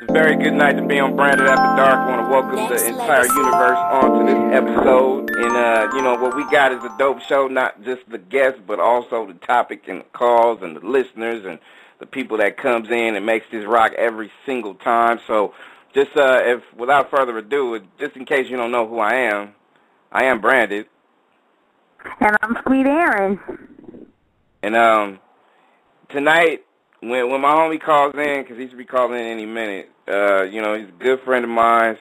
It's a very good night to be on Branded After Dark. I want to welcome the entire universe onto this episode. And, uh, you know, what we got is a dope show, not just the guests, but also the topic and the calls and the listeners and the people that comes in and makes this rock every single time. So just uh, if without further ado, just in case you don't know who I am, I am Branded. And I'm Sweet Aaron. And um, tonight when when my homie calls in, because he should be calling in any minute. Uh, you know, he's a good friend of mine,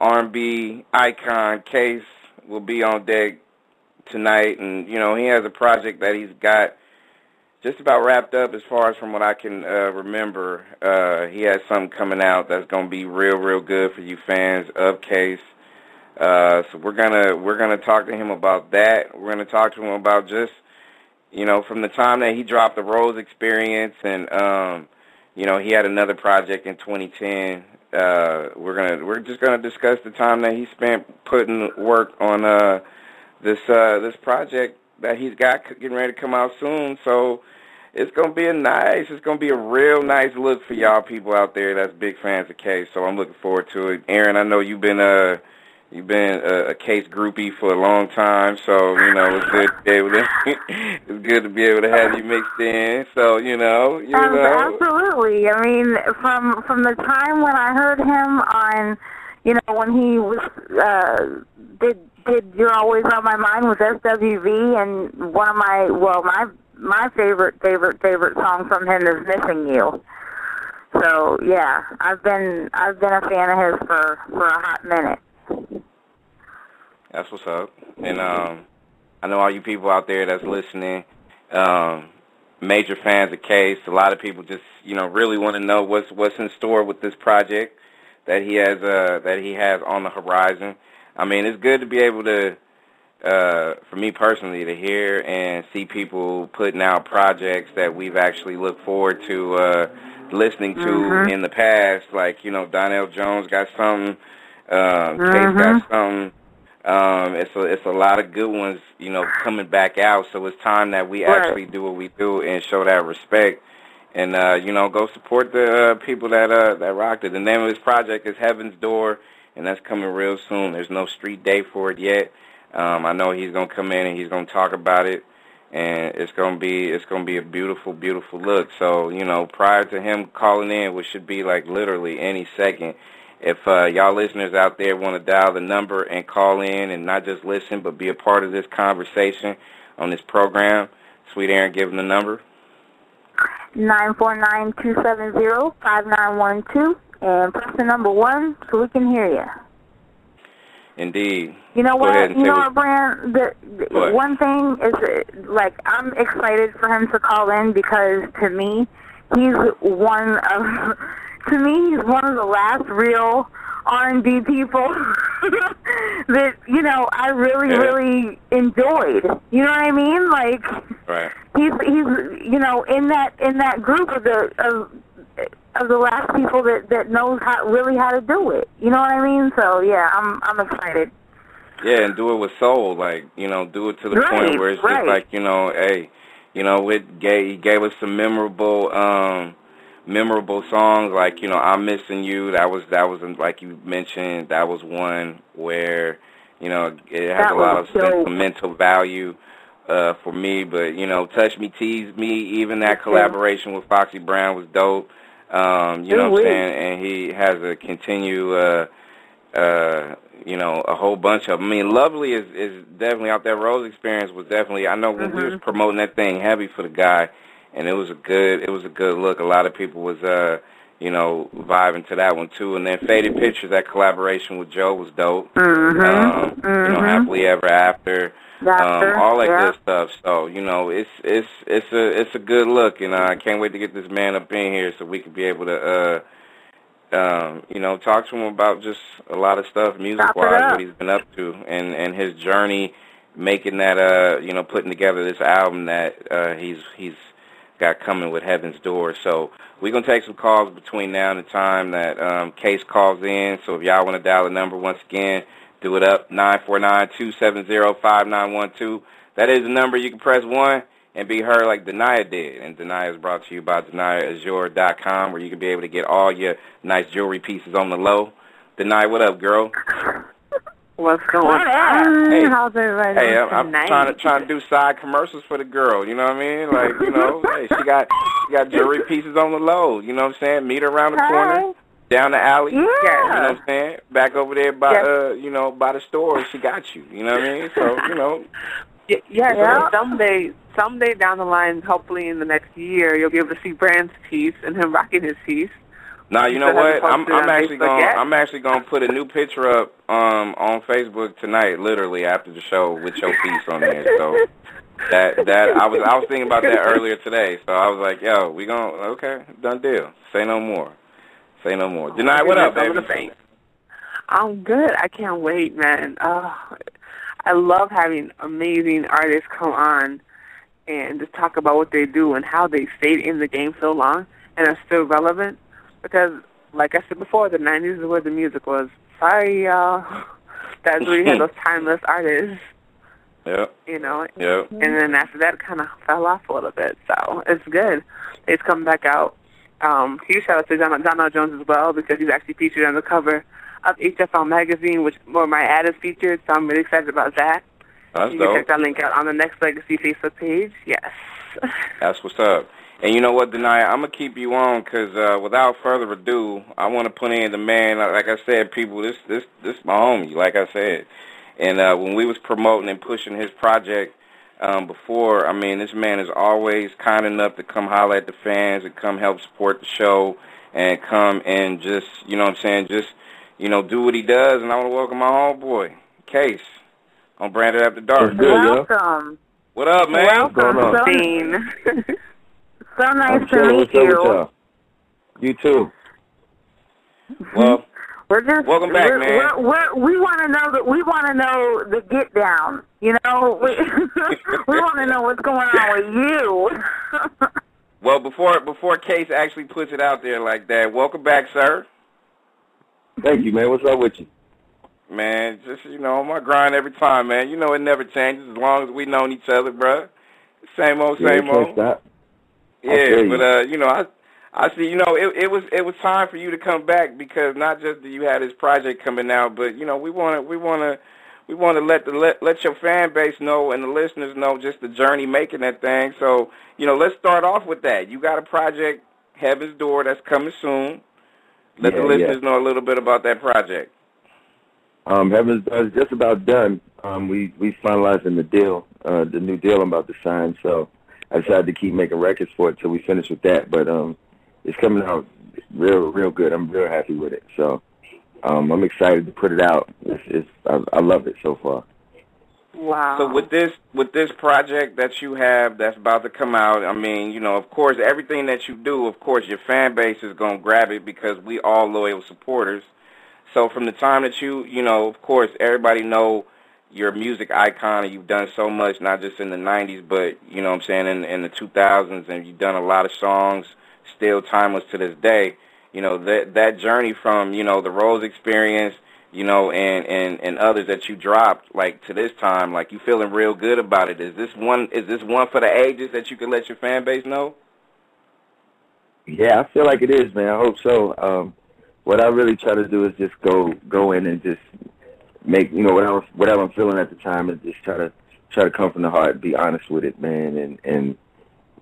R&B icon. Case will be on deck tonight, and you know he has a project that he's got just about wrapped up as far as from what I can uh, remember. Uh, he has something coming out that's gonna be real, real good for you fans of Case. Uh, so we're gonna we're gonna talk to him about that. We're gonna talk to him about just you know, from the time that he dropped the Rose Experience, and um, you know, he had another project in 2010. Uh, we're gonna we're just gonna discuss the time that he spent putting work on uh, this uh, this project that he's got getting ready to come out soon. So it's gonna be a nice, it's gonna be a real nice look for y'all people out there that's big fans of Case. So I'm looking forward to it. Aaron, I know you've been uh You've been a, a case groupie for a long time, so you know it's good to be able to. it's good to be able to have you mixed in. So you know, you um, know. Absolutely. I mean, from from the time when I heard him on, you know, when he was uh, did did "You're Always on My Mind" with SWV, and one of my well, my my favorite favorite favorite song from him is "Missing You." So yeah, I've been I've been a fan of his for for a hot minute. That's what's up. And um, I know all you people out there that's listening, um, major fans of Case. A lot of people just, you know, really want to know what's what's in store with this project that he has uh, that he has on the horizon. I mean, it's good to be able to, uh, for me personally, to hear and see people putting out projects that we've actually looked forward to uh, listening to mm-hmm. in the past. Like, you know, Donell Jones got something, uh, mm-hmm. Case got something. Um, it's a it's a lot of good ones, you know, coming back out. So it's time that we right. actually do what we do and show that respect, and uh, you know, go support the uh, people that uh, that rocked it. The name of this project is Heaven's Door, and that's coming real soon. There's no street date for it yet. Um, I know he's gonna come in and he's gonna talk about it, and it's gonna be it's gonna be a beautiful, beautiful look. So you know, prior to him calling in, which should be like literally any second if uh, y'all listeners out there want to dial the number and call in and not just listen but be a part of this conversation on this program, Sweet Aaron, give them the number. Nine four nine two seven zero five nine one two and press the number one so we can hear you. Indeed. You know Go what? You know what, Brand? The, the one thing is, like, I'm excited for him to call in because to me, he's one of to me, he's one of the last real R&B people that you know I really yeah. really enjoyed. You know what I mean? Like right. he's he's you know in that in that group of the of of the last people that that knows how really how to do it. You know what I mean? So yeah, I'm I'm excited. Yeah, and do it with soul, like you know, do it to the right, point where it's right. just like you know, hey, you know, it gave he gave us some memorable. um memorable songs like you know I'm missing you that was that was like you mentioned that was one where you know it has that a lot of dope. sentimental value uh for me but you know touch me tease me even that collaboration with Foxy Brown was dope um you know what I'm saying and he has a continue uh uh you know a whole bunch of them. I mean lovely is is definitely out there Rose experience was definitely I know when mm-hmm. we was promoting that thing heavy for the guy and it was a good it was a good look. A lot of people was uh you know vibing to that one too. And then Faded Pictures, that collaboration with Joe was dope. Mm-hmm. Um, mm-hmm. You know, Happily Ever After. After, um, all that yeah. good stuff. So you know, it's it's it's a it's a good look, and uh, I can't wait to get this man up in here so we can be able to. uh um, you know, talk to him about just a lot of stuff music wise, what he's been up to and, and his journey making that uh you know, putting together this album that uh he's he's got coming with Heaven's Door. So we're going to take some calls between now and the time that um, Case calls in. So if y'all want to dial the number once again, do it up, 949-270-5912. That is the number. You can press 1 and be heard like Denia did. And Denia is brought to you by DeniaAzure.com, where you can be able to get all your nice jewelry pieces on the low. Denia, what up, girl? What's going on? Hey. How's everybody Hey, doing I'm, I'm trying to trying to do side commercials for the girl. You know what I mean? Like, you know, hey, she got she got jewelry pieces on the low. You know what I'm saying? Meet her around the corner, down the alley. Yeah. You know what I'm saying? Back over there by Yes. uh, you know, by the store, she got you. You know what I mean? So, you know, Y- yes, Yeah. someday, someday down the line, hopefully in the next year, you'll be able to see Brand's piece and him rocking his piece. Now you know what? I'm I'm actually going? I'm actually going to put a new picture up um on Facebook tonight, literally after the show with your piece on there. So that that I was I was thinking about that earlier today. So I was like, yo, we going to okay, done deal. Say no more. Say no more. Deny what up, baby? I'm good. I can't wait, man. Uh, I love having amazing artists come on and just talk about what they do and how they stayed in the game so long and are still relevant. Because, like I said before, the 90s is where the music was. Sorry, y'all. That's where you had those timeless artists, Yep. you know. Yep. And then after that, it kind of fell off a little bit. So it's good. It's coming back out. Um, huge shout out to John, Donell Jones as well because he's actually featured on the cover of HFL magazine, which where my ad is featured. So I'm really excited about that. That's you can dope. check that link out on the Nexxlegacy Facebook page. Yes. That's what's up. And you know what, Denia, I'm gonna keep you on because uh, without further ado, I want to put in the man. Like I said, people, this this this my homie. Like I said, and uh, when we was promoting and pushing his project um, before, I mean, this man is always kind enough to come holler at the fans and come help support the show and come and just, you know what I'm saying, just you know, do what he does. And I want to welcome my homeboy, Case, on Branded After Dark. What's good, yo? Welcome. What up, man? Welcome. going on? So, nice I'm to chilling. meet What's up with you. y'all? You too. Well. We're just Welcome back, we're, man. We're, we're, we want to know that we want to know the get down. You know, we we want to know what's going on with you. Well, before before Case actually puts it out there like that, welcome back, sir. Thank you, man. What's up with you? Man, just you know, my grind every time, man. You know it never changes as long as we known each other, bro. Same old, Yeah, same can't old. stop. Yeah, you. but uh, you know, I I see. You know, it it was it was time for you to come back because not just that you had this project coming out, but you know, we want to we want to we want to let the let let your fan base know and the listeners know just the journey making that thing. So you know, let's start off with that. You got a project, Heaven's Door, that's coming soon. Let the Yeah, listeners know a little bit about that project. Um, Heaven's Door is just about done. Um, we we finalizing the deal, uh, the new deal I'm about to sign. So I decided to keep making records for it till we finish with that. But um, it's coming out real real good. I'm real happy with it. So um, I'm excited to put it out. It's, it's I, I love it so far. wow. So with this with this project that you have that's about to come out, I mean, you know, of course, everything that you do, of course, your fan base is gonna grab it because we all loyal supporters. So from the time that you, you know, of course, everybody know you're a music icon and you've done so much, not just in the '90s, but you know, what I'm saying in in the 2000s, and you've done a lot of songs still timeless to this day. You know that that journey from you know the Rose experience you know, and, and, and others that you dropped, like to this time, like you feeling real good about it. Is this one is this one for the ages that you can let your fan base know? Yeah, I feel like it is, man. I hope so. Um, what I really try to do is just go go in and just make you know whatever whatever I'm feeling at the time, and just try to try to come from the heart, be honest with it, man. And and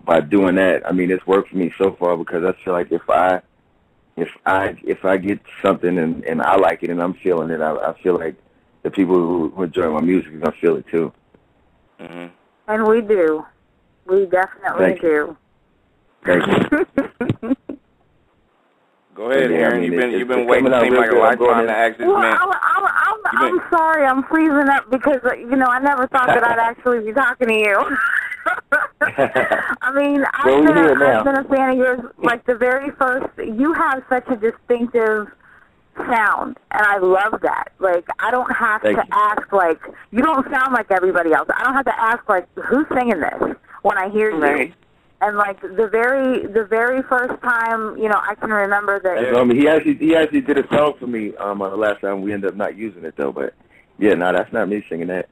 by doing that, I mean it's worked for me so far because I feel like if I if I if I get something and and I like it and I'm feeling it, I, I feel like the people who, who enjoy my music are gonna feel it too. hmm and we do. We definitely Thank do. Thank you. Go ahead, Yeah, I Aaron. mean, you've been you've been it's waiting. coming out Seems real like a good. I'm going lifetime in- to ask this Well, man. I'm, I'm, I'm, You I'm been- sorry. I'm freezing up because you know I never thought that I'd actually be talking to you. I mean, I've been a. I've been a fan of yours. Like the very first, you have such a distinctive sound, and I love that. Like I don't have Thank to you. ask like you don't sound like everybody else. I don't have to ask like who's singing this when I hear you. Right. And like the very the very first time, you know, I can remember that. That's, um, he actually he actually did a song for me um on the last time we ended up not using it though, but yeah, no, that's not me singing that.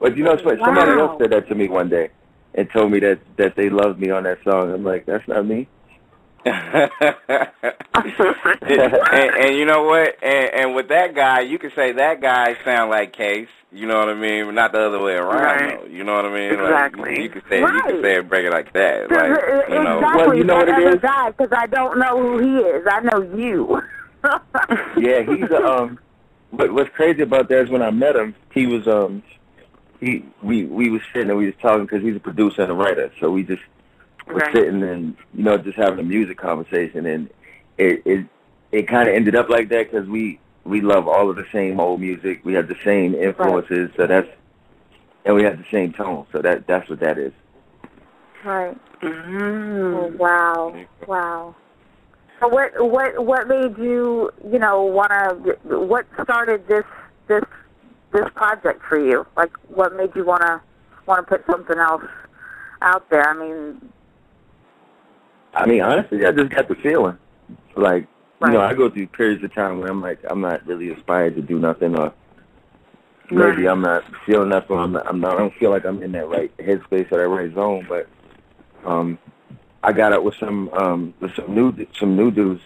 But you know, it's somebody Wow. else said that to me one day and told me that that they loved me on that song. I'm like, that's not me. And, and you know what? And, and with that guy, you can say that guy sound like Case. You know what I mean? Not the other way around. Right. Though, you know what I mean? Exactly. Like, you, you could say you Right. could say it, break it like that. Like Because, you know. exactly Well, you know that what it other is? because I don't know who he is. I know you. Yeah, he's a, um. But what's crazy about that is when I met him, he was um. He we we was sitting and we was talking because he's a producer and a writer, so we just was Right. sitting and you know just having a music conversation, and it it it kind of ended up like that because we we love all of the same old music, we have the same influences, so that's and we have the same tone, so that that's what that is. right. Oh, Mm. wow. Wow. So what what what made you you know want to what started this this this project for you? Like what made you want to want to put something else out there? I mean, I mean, honestly, I just got the feeling. Like, you know, I go through periods of time where I'm like, I'm not really inspired to do nothing, or maybe Right. I'm not feeling nothing. Or I'm not, I'm not. I don't feel like I'm in that right headspace or that right zone. But um, I got up with some um with some new some new dudes,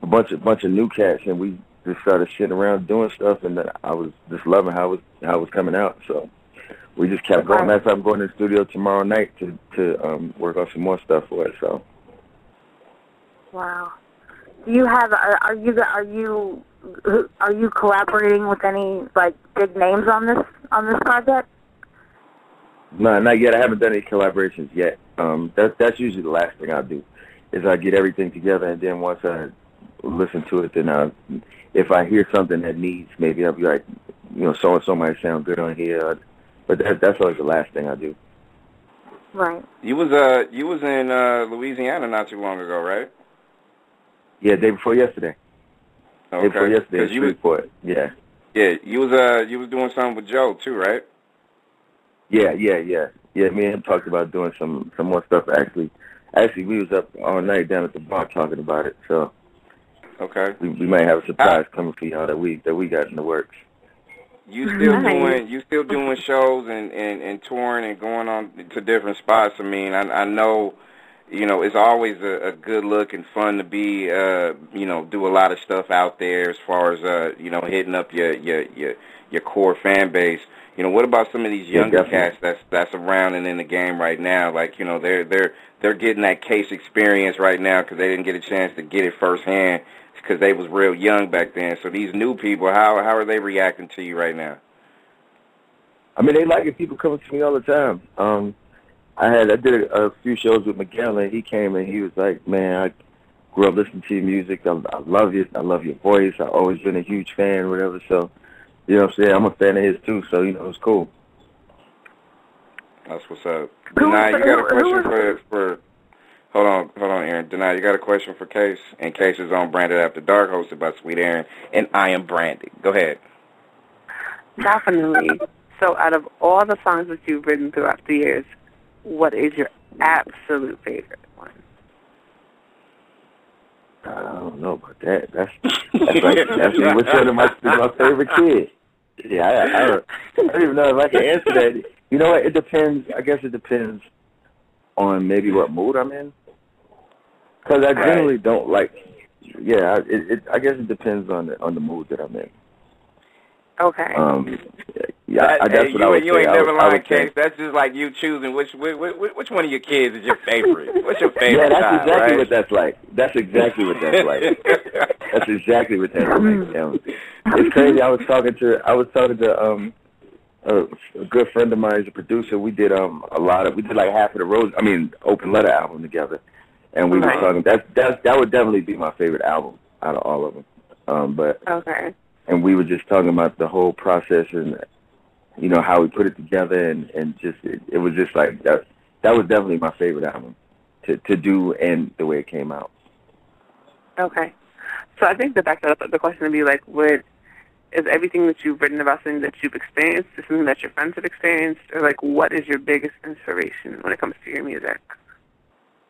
a bunch of bunch of new cats, and we just started sitting around doing stuff, and then I was just loving how it was how it was coming out. So. We just kept going. Right. Of fact, I'm going to the studio tomorrow night to to um, work on some more stuff for it. So wow. Do you have are, are you are you are you collaborating with any like big names on this on this project? No, not yet. I haven't done any collaborations yet. Um, that, that's usually the last thing I do, is I get everything together, and then once I listen to it, then I, if I hear something that needs, maybe I'll be like, you know, so and so might sound good on here. But that, that's always the last thing I do. Right. You was uh you was in uh Louisiana not too long ago, right? Yeah, day before yesterday. Day before Okay. yesterday, 'Cause you was, Shreveport. Yeah, yeah, you was uh you was doing something with Joe too, right? yeah, yeah, yeah, yeah. Me and him talked about doing some some more stuff. Actually, actually, we was up all night down at the bar talking about it. So Okay. we, we might have a surprise coming for y'all that we that we got in the works. You still Nice. doing you still doing shows and, and, and touring and going on to different spots. I mean, I I know, you know, it's always a, a good look and fun to be uh you know, do a lot of stuff out there as far as uh, you know, hitting up your your your, your core fan base. You know, what about some of these Yeah, younger definitely. cats that's that's around and in the game right now? Like, you know, they're they're they're getting that case experience right now because they didn't get a chance to get it firsthand because they was real young back then. So these new people, how how are they reacting to you right now? I mean, they like it. People coming to me all the time. Um, I had I did a, a few shows with Miguel, and he came and he was like, "Man, I grew up listening to your music. I, I love you. I love your voice. I've always been a huge fan, whatever." So, you know, what I'm saying I'm a fan of his too. So, you know, it's cool. That's what's up. Who was Denai, you got a question for for hold on, hold on, Aaron. Denai, you got a question for Case? And Case is on Branded After Dark, hosted by Sweet Aaron, and I am Branded. Go ahead. Definitely. So, out of all the songs that you've written throughout the years, what is your absolute favorite one? I don't know about that. That's that's like that's which one of my my favorite kids. Yeah, I, I, don't, I don't even know if I can answer that. You know what? It depends. I guess it depends on maybe what mood I'm in. Because I Right. generally don't like. Yeah, I, it, it. I guess it depends on the on the mood that I'm in. Okay. Um, yeah, That- I, that's hey, what you, I would you say. ain't never would, I lying, Case. That's just like you choosing which which, which which one of your kids is your favorite. What's your favorite? Yeah, that's child, exactly right? what that's like. That's exactly what that's like. That's exactly what that's like. Um, it's crazy. I was talking to I was talking to um a, a good friend of mine, is a producer. We did um a lot of we did like half of the Rose I mean Open Letter album together, and we Right. were talking. That that that would definitely be my favorite album out of all of them. Um, but okay. and we were just talking about the whole process and you know how we put it together and and just it, it was just like that that was definitely my favorite album to to do and the way it came out. Okay. So I think the back up the question would be like, what is everything that you've written about something that you've experienced, is something that your friends have experienced, or like what is your biggest inspiration when it comes to your music?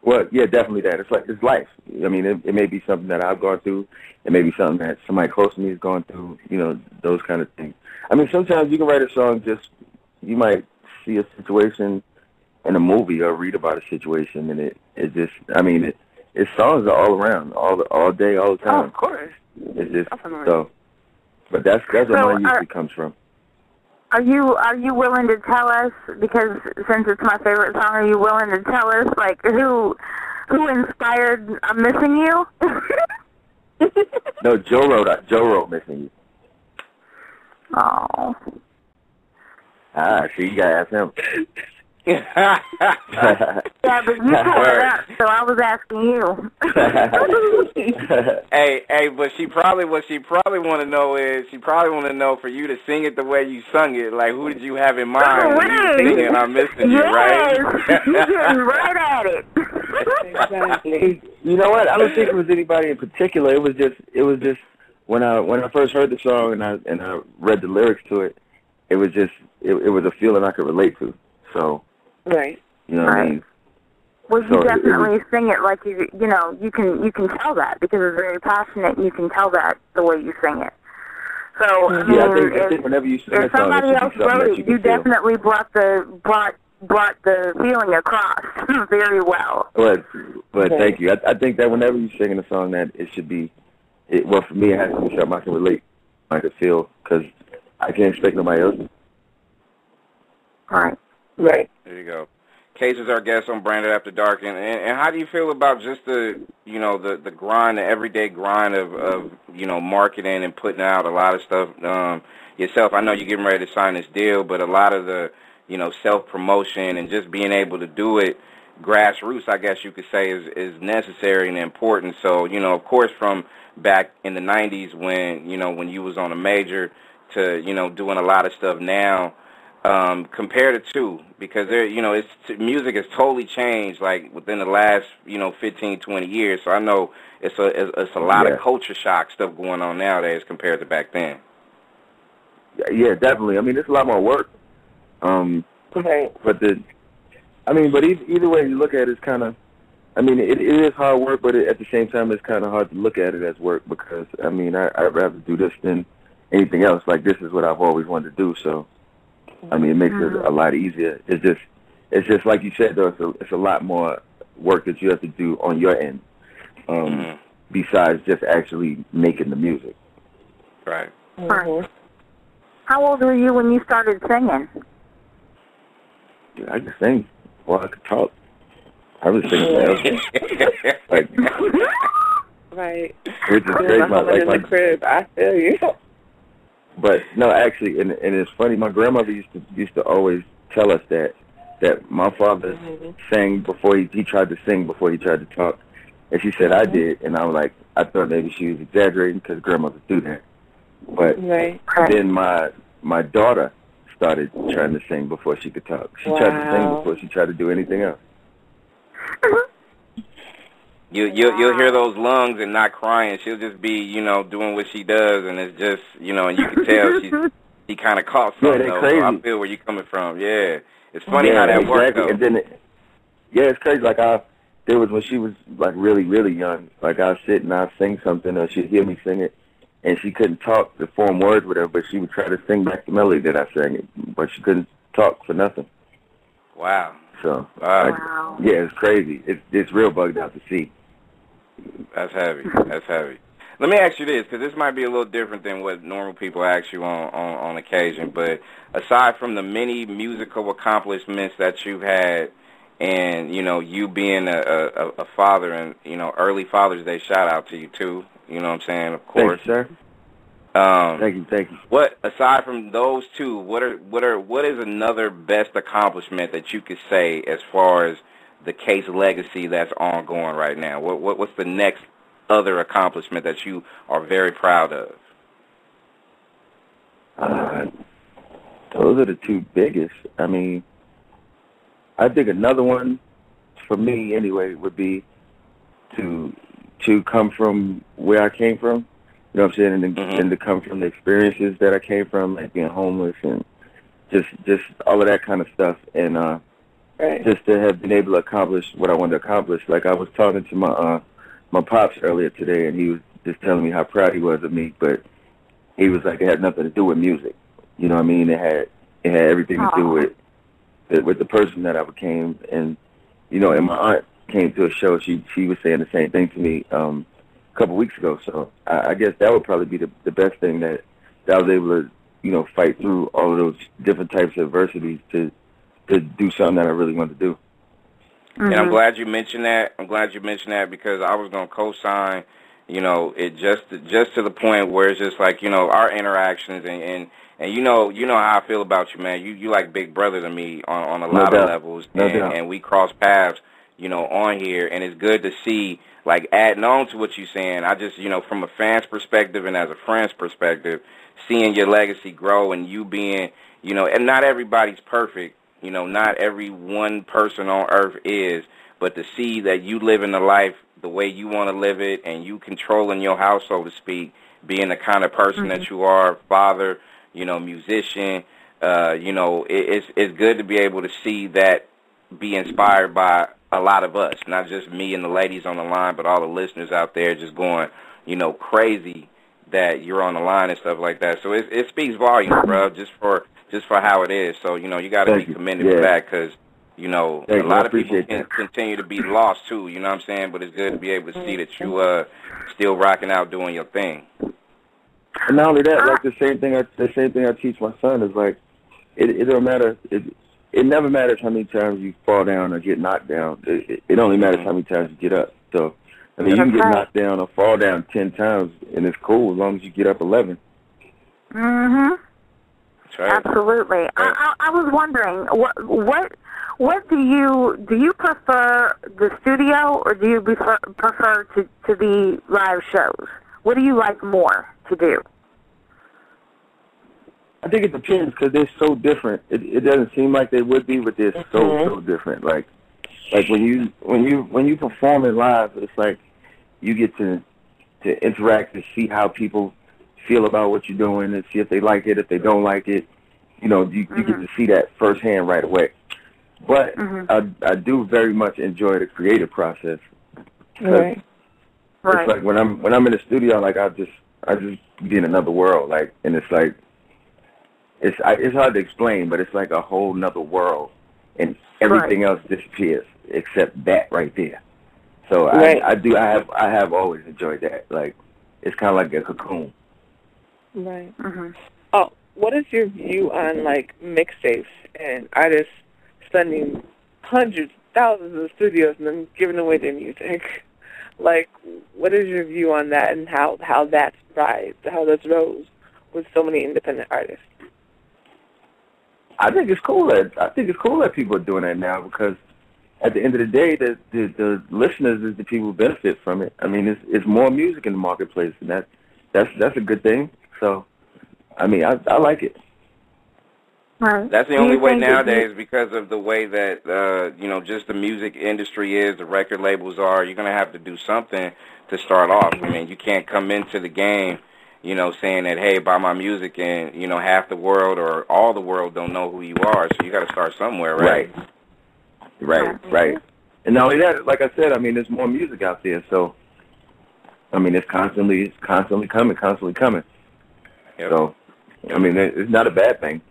Well, yeah, definitely that. It's like it's life. I mean, it, it may be something that I've gone through. It may be something that somebody close to me has gone through. You know, those kind of things. I mean, sometimes you can write a song just you might see a situation in a movie or read about a situation, and it it just I mean it its songs are all around, all all day, all the Oh, time. of course. It's just Definitely. so. But that's that's where So, mine usually are- comes from. Are you are you willing to tell us because since it's my favorite song, are you willing to tell us like who who inspired "I'm Missing You"? No, Joe wrote Joe wrote missing you. Oh, Ah, see, you gotta ask him. yeah, but you pulled it up, so I was asking you. hey, hey, but she probably what she probably want to know is she probably want to know for you to sing it the way you sung it. Like, who did you have in mind when you were singing "I'm Missing You"? Right? you're getting right at it. Exactly. you know what? I don't think it was anybody in particular. It was just it was just when I when I first heard the song and I and I read the lyrics to it, it was just it, it was a feeling I could relate to. So Right. you know what I Right. mean? Well, you So it- it definitely sing it like you you know you can you can tell that because it's very passionate and you can tell that the way you sing it. So I mean, Yeah, I think, I think whenever you sing if song, it somebody should be else wrote it, you you definitely brought the brought brought the feeling across very well. But but Okay. thank you. I, I think that whenever you're singing a song, that it should be, it, well for me, it has to be something I can relate, I can feel, because I can't expect nobody else. All right. Right. There you go. Case is our guest on Branded After Dark, and, and and how do you feel about just the you know the the grind, the everyday grind of of you know marketing and putting out a lot of stuff um, yourself? I know you're getting ready to sign this deal, but a lot of the you know self promotion and just being able to do it grassroots, I guess you could say, is is necessary and important. So you know, of course, from back in the '90s when you know when you was on a major to you know doing a lot of stuff now um, compare the two because there, you know, it's music has totally changed like within the last, you know, 15, 20 years. So I know it's a it's, it's a lot Yeah. of culture shock stuff going on nowadays compared to back then. Yeah, definitely. I mean, it's a lot more work. Um, Right. but the, I mean, but either, either way you look at it, it's kind of, I mean, it, it is hard work, but it, at the same time, it's kind of hard to look at it as work because, I mean, I, I'd rather do this than anything else. Like this is what I've always wanted to do, so I mean, it makes it a lot easier. It's just, it's just like you said, though. It's a, it's a lot more work that you have to do on your end, um, Mhm. besides just actually making the music. Right. Mhm. How old were you when you started singing? Dude, I could sing, or I could talk. I was singing, man. like, Right. which is crazy. my like, in my the crib. I feel you. But no, actually, and and it's funny. My grandmother used to used to always tell us that that my father Mhm. sang before he he tried to sing before he tried to talk, and she said I did, and I was like, I thought maybe she was exaggerating because grandmothers do that. But Right. then my my daughter started trying to sing before she could talk. She tried to sing before she tried to do anything else. You you you'll hear those lungs and not crying. She'll just be you know doing what she does, and it's just you know, and you can tell she's she kind of caught Yeah, something. they though, so I feel where you're coming from. Yeah, it's funny yeah, how that exactly. works though. And then, it, yeah, it's crazy. Like I, there was when she was like really, really young. Like I would sit and I would sing something, or she'd hear me sing it, and she couldn't talk to form words with her, but she would try to sing back the melody that I sang it, but she couldn't talk for nothing. Wow. So, Wow. like, Wow. Yeah, it's crazy. It's it's real bugged out to see. That's heavy. That's heavy. Let me ask you this, because this might be a little different than what normal people ask you on, on, on occasion. But aside from the many musical accomplishments that you've had, and you know you being a, a, a father, and you know early Father's Day shout out to you too. You know what I'm saying? Of course. you, sir. Um, Thank you, thank you. what aside from those two, what are what are what is another best accomplishment that you could say as far as the case legacy that's ongoing right now? What, what what's the next other accomplishment that you are very proud of? Uh, those are the two biggest. I mean, I think another one for me anyway would be to to come from where I came from. You know what I'm saying, and, to- Mhm. and to come from the experiences that I came from, like being homeless and just just all of that kind of stuff, and uh, Right. just to have been able to accomplish what I wanted to accomplish. Like I was talking to my uh my pops earlier today, and he was just telling me how proud he was of me, but he was like it had nothing to do with music. You know what I mean? It had it had everything to do with with the person that I became. And you know, and my aunt came to a show. She she was saying the same thing to me um, a couple weeks ago. So I, I guess that would probably be the the best thing that that I was able to you know fight through all of those different types of adversities to to do something that I really wanted to do. Mm-hmm. And I'm glad you mentioned that. I'm glad you mentioned that because I was going to co-sign, you know, it just just to the point where it's just like, you know, our interactions and and, and you know, you know how I feel about you, man. You you like big brother to me on on a No lot doubt. of levels, No and doubt. and we cross paths, you know, on here, and it's good to see. Like adding on to what you're saying, I just, you know, from a fan's perspective and as a friend's perspective, seeing your legacy grow and you being, you know, and not everybody's perfect, you know, not every one person on earth is, but to see that you living the life the way you want to live it and you controlling your house, so to speak, being the kind of person that you are, father, you know, musician, uh, you know, it, it's it's good to be able to see that be inspired by a lot of us, not just me and the ladies on the line, but all the listeners out there just going, you know, crazy that you're on the line and stuff like that. So it it speaks volumes, bro, just for just for how it is. So you know, you got to be commended Yeah. for that because you know Thank a you. lot of people can that. continue to be lost too. You know what I'm saying? But it's good to be able to see that you uh still rocking out doing your thing. And not only that, like the same thing I the same thing I teach my son is like it it don't matter it it never matters how many times you fall down or get knocked down. It it, it only matters how many times you get up. So I mean you can get knocked down or fall down ten times and it's cool as long as you get up eleven. Mhm. That's right. Absolutely. I, I, I was wondering what what what do you do you prefer the studio or do you prefer prefer to to be live shows? What do you like more to do? I think it depends because they're so different. It it doesn't seem like they would be, but they're so Mhm. so different. Like like when you when you when you perform it live, it's like you get to to interact and see how people feel about what you're doing and see if they like it, if they don't like it. You know, you, you get to see that firsthand right away. But Mhm. I I do very much enjoy the creative process. Right. Right. It's like when I'm when I'm in the studio, like I just I just be in another world, like, and it's like it's I, it's hard to explain, but it's like a whole nother world, and everything else disappears except that right there. So Right. I I do I have I have always enjoyed that. Like it's kind of like a cocoon. Right. Mhm. Oh, what is your view on like mixtapes and artists spending hundreds, thousands of studios and then giving away their music? Like, what is your view on that and how how that's rise, how that's rose with so many independent artists? I think it's cool that I think it's cool that people are doing that now because at the end of the day, the the, the listeners is the people who benefit from it. I mean, it's it's more music in the marketplace, and that that's that's a good thing. So, I mean, I I like it. Right. That's the only way think that you- nowadays because of the way that uh, you know just the music industry is, the record labels are. You're gonna have to do something to start off. I mean, you can't come into the game, you know, saying that hey, buy my music, and you know half the world or all the world don't know who you are. So you got to start somewhere, right? Right, right. And not only that, like I said, I mean, there's more music out there, so I mean, it's constantly it's constantly coming, constantly coming. Yep. So, I mean, it's not a bad thing.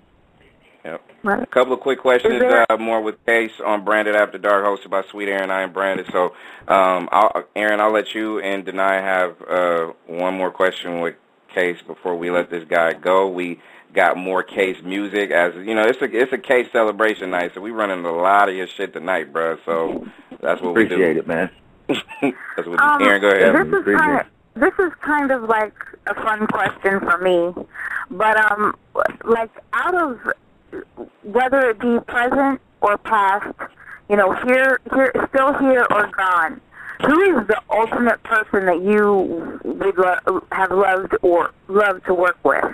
Right. A couple of quick questions, there- uh, more with Case on Branded After Dark, hosted by Sweet Aaron. I am Branded. So, um, I'll, Aaron, I'll let you and Deny have uh, one more question with Case before we let this guy go. We got more Case music as you know. It's a it's a Case celebration night, so we running a lot of your shit tonight, bro. So that's what we do. Appreciate it, man. that's what. Um, Aaron, go ahead. This is kind of this is kind of like a fun question for me, but um, like out of whether it be present or past, you know, here, here, still here or gone, who is the ultimate person that you would lo- have loved or loved to work with?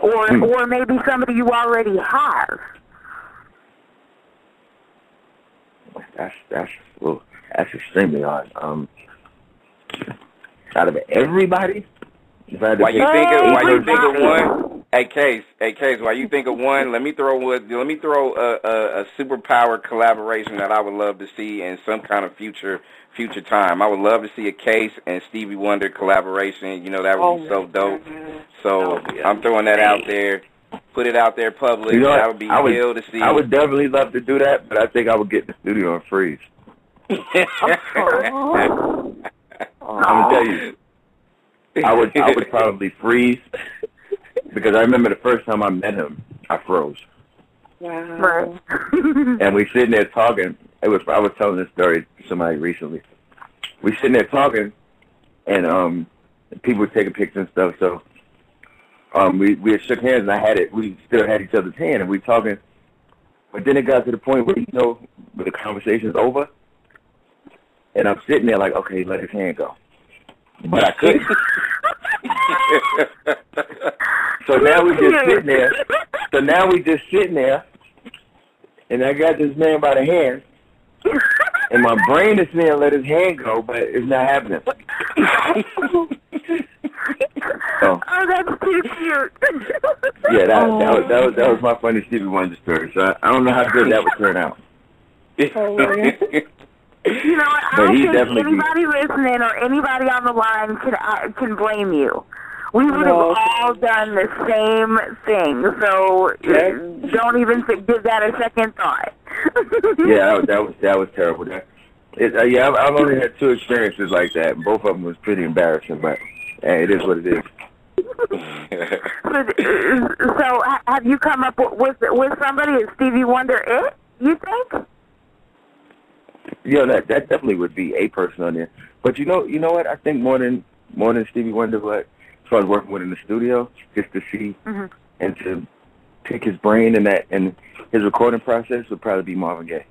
Or, Hmm. or maybe somebody you already have. That's that's well, that's extremely hard. Um, out of everybody, if I had to Why you think of, why you think of one? Hey Case, hey Case, while you think of one, let me throw let me throw a, a, a superpower collaboration that I would love to see in some kind of future future time. I would love to see a Case and Stevie Wonder collaboration. You know that would Oh, be so dope. goodness. So Oh, I'm throwing that out there. Put it out there public. You know that would be I would, ill to see. I would definitely love to do that, but I think I would get the studio and freeze. I'm gonna tell you, I would I would probably freeze because I remember the first time I met him, I froze, Wow. And we sitting there talking. It was I was telling this story to somebody recently. We sitting there talking, and um, people were taking pictures and stuff. So um, we we had shook hands, and I had it. We still had each other's hand, and we talking. But then it got to the point where you know, where the conversation's over, and I'm sitting there like, okay, let his hand go, but I couldn't. So now we just sitting there. So now we just sitting there, and I got this man by the hand, and my brain is saying let his hand go, but it's not happening. So Oh, that's too cute. yeah, that that was that was that was oh. my funny Stevie Wonder story. So I, I don't know how good that would turn out. You know what? I don't think anybody listening or anybody on the line can uh, can blame you. We would No. have all done the same thing. So uh, don't even give that a second thought. Yeah, that was that was, terrible. That, it, uh, yeah, I've, I've only had two experiences like that. Both of them was pretty embarrassing, but hey, it is what it is. So, uh, so have you come up with with somebody? Is Stevie Wonder it? You think? Yeah, that that definitely would be a person on there. But you know, you know what? I think more than more than Stevie Wonder, but as far as working with in the studio, just to see Mhm. and to pick his brain and that and his recording process would probably be Marvin Gaye.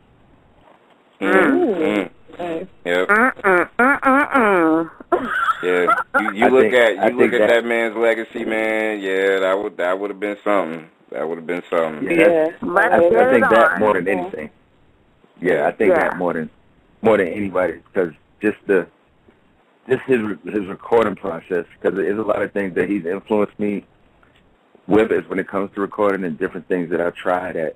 Mm, mm. Yep. Mm-mm, mm-mm. Yeah, you, you look think- at I you look at that- that man's legacy, man. Yeah, that would that would have been something. That would have been something. Yeah, Yeah. I, I think that more than anything. Yeah, I think Yeah. that more than more than anybody because just the just his his recording process because there's a lot of things that he's influenced me with is when it comes to recording and different things that I've tried that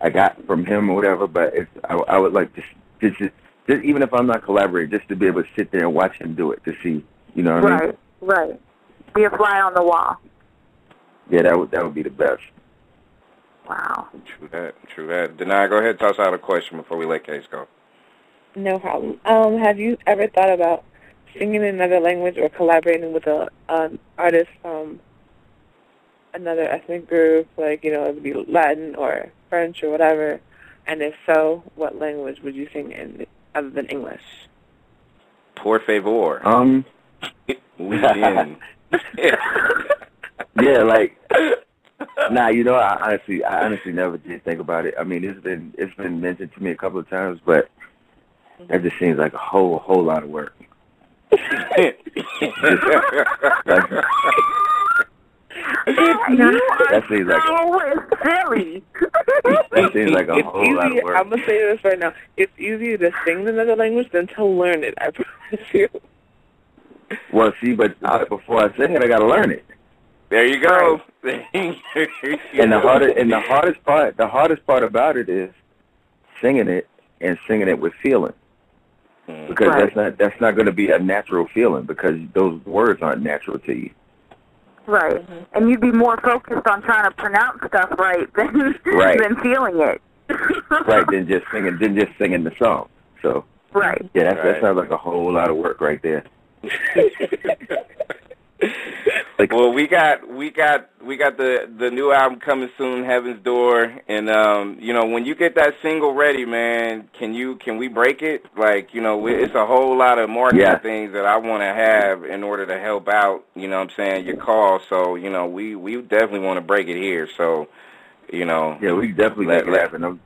I got from him or whatever. But it's I, I would like to just, just just even if I'm not collaborating, just to be able to sit there and watch him do it to see, you know what I mean? Right, right. Be a fly on the wall. Yeah, that would that would be the best. Wow. True that. True that. Denai, go ahead toss out a question before we let Case go. No problem. Um, have you ever thought about singing in another language or collaborating with a an artist from another ethnic group, like you know, it would be Latin or French or whatever? And if so, what language would you sing in other than English? Por favor. Um, we in. yeah, like Nah, you know, I honestly, I honestly never did think about it. I mean, it's been it's been mentioned to me a couple of times, but that just seems like a whole whole lot of work. You are That seems like so silly. That seems like a it's whole lot of work. I'm gonna say this right now. It's easier to sing another language than to learn it. I promise you. Well, see, but uh, before I sing it, I got to learn it. there you go. And the hardest and the hardest part, the hardest part about it is singing it and singing it with feeling. Mm-hmm. because Right. that's not that's not going to be a natural feeling because those words aren't natural to you. Right. Mm-hmm. And you'd be more focused on trying to pronounce stuff right than Right. than feeling it. right than just singing than just singing the song. So Right. yeah, that's, Right. that sounds like a whole lot of work right there. Like- well, we got we got we got the the new album coming soon, Heaven's Door, and um, you know when you get that single ready, man, can you can we break it? Like you know, it's a whole lot of marketing Yeah. things that I want to have in order to help out. You know, what I'm saying your call. So you know, we we definitely want to break it here. So you know, Yeah, we definitely Let- let- happen. I'm,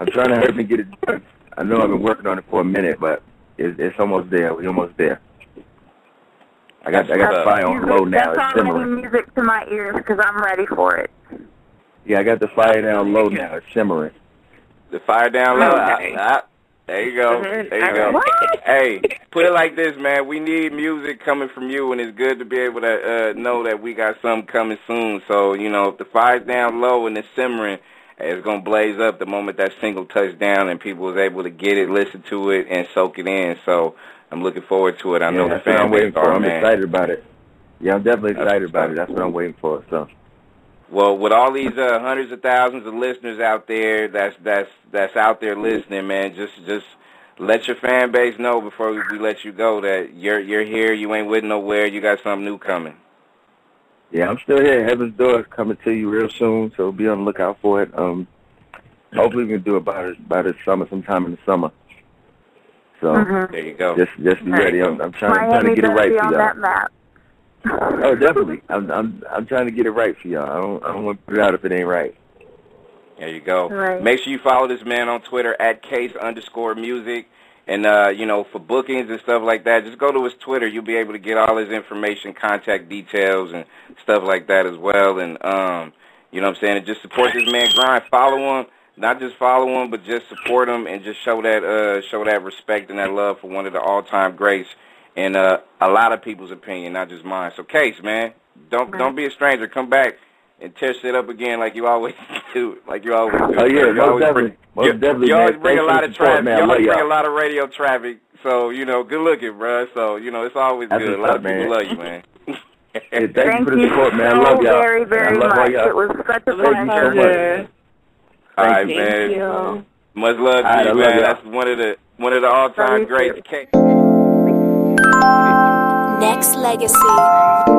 I'm trying to help and get it done. I know I've been working on it for a minute, but it's, it's almost there. We're almost there. I got I got the fire on low now. It's That's already simmering. music to my ears because I'm ready for it. Yeah, I got the fire down low now. It's simmering. the fire down low. Okay. I, I There you go. There you go. What? Hey, put it like this, man. We need music coming from you, and it's good to be able to uh, know that we got something coming soon. So, you know, if the fire's down low and it's simmering, it's going to blaze up the moment that single touched down and people was able to get it, listen to it, and soak it in. So I'm looking forward to it. I yeah, know the that's what fan I'm waiting for. I'm man. excited about it. Yeah, I'm definitely excited about it. That's what I'm waiting for. So Well, with all these uh, hundreds of thousands of listeners out there, that's that's that's out there listening, man. Just just let your fan base know before we, let you go that you're you're here. You ain't with nowhere. You got something new coming. yeah, I'm still here. Heaven's Door is coming to you real soon, so be on the lookout for it. Um, hopefully we can do it by by this summer, sometime in the summer. So Mhm. There you go. just just be Right. ready. I'm, I'm trying, I'm trying to get it right be for on y'all. that map. Oh, definitely. I'm I'm I'm trying to get it right for y'all. I don't I don't want to put it out if it ain't right. There you go. Right. Make sure you follow this man on Twitter at case underscore music. And uh, you know, for bookings and stuff like that, just go to his Twitter. You'll be able to get all his information, contact details, and stuff like that as well. And um, you know what I'm saying? And just support this man grind. Follow him. Not just follow him, but just support him and just show that uh, show that respect and that love for one of the all time greats in uh, a lot of people's opinion, not just mine. So, Case, man, don't Right. don't be a stranger. Come back and tear shit up again like you always do. Like you always do. Oh, yeah, You most always definitely. bring- Most you, definitely, You man. always bring Thanks a lot of traffic. man. You always bring a y'all. lot of radio traffic. So you know, good looking, bruh. So you know, it's always That's good. A lot up, of people man. love you, man. Hey, thank, Thank you for the support, man. I love y'all. very, very I love much. y'all. It was such a Thank you so pleasure. Much. All right, Thank man. you. Much love to All right, I you, man. y'all. That's one of the one of the all time greats. Nexxlegacy.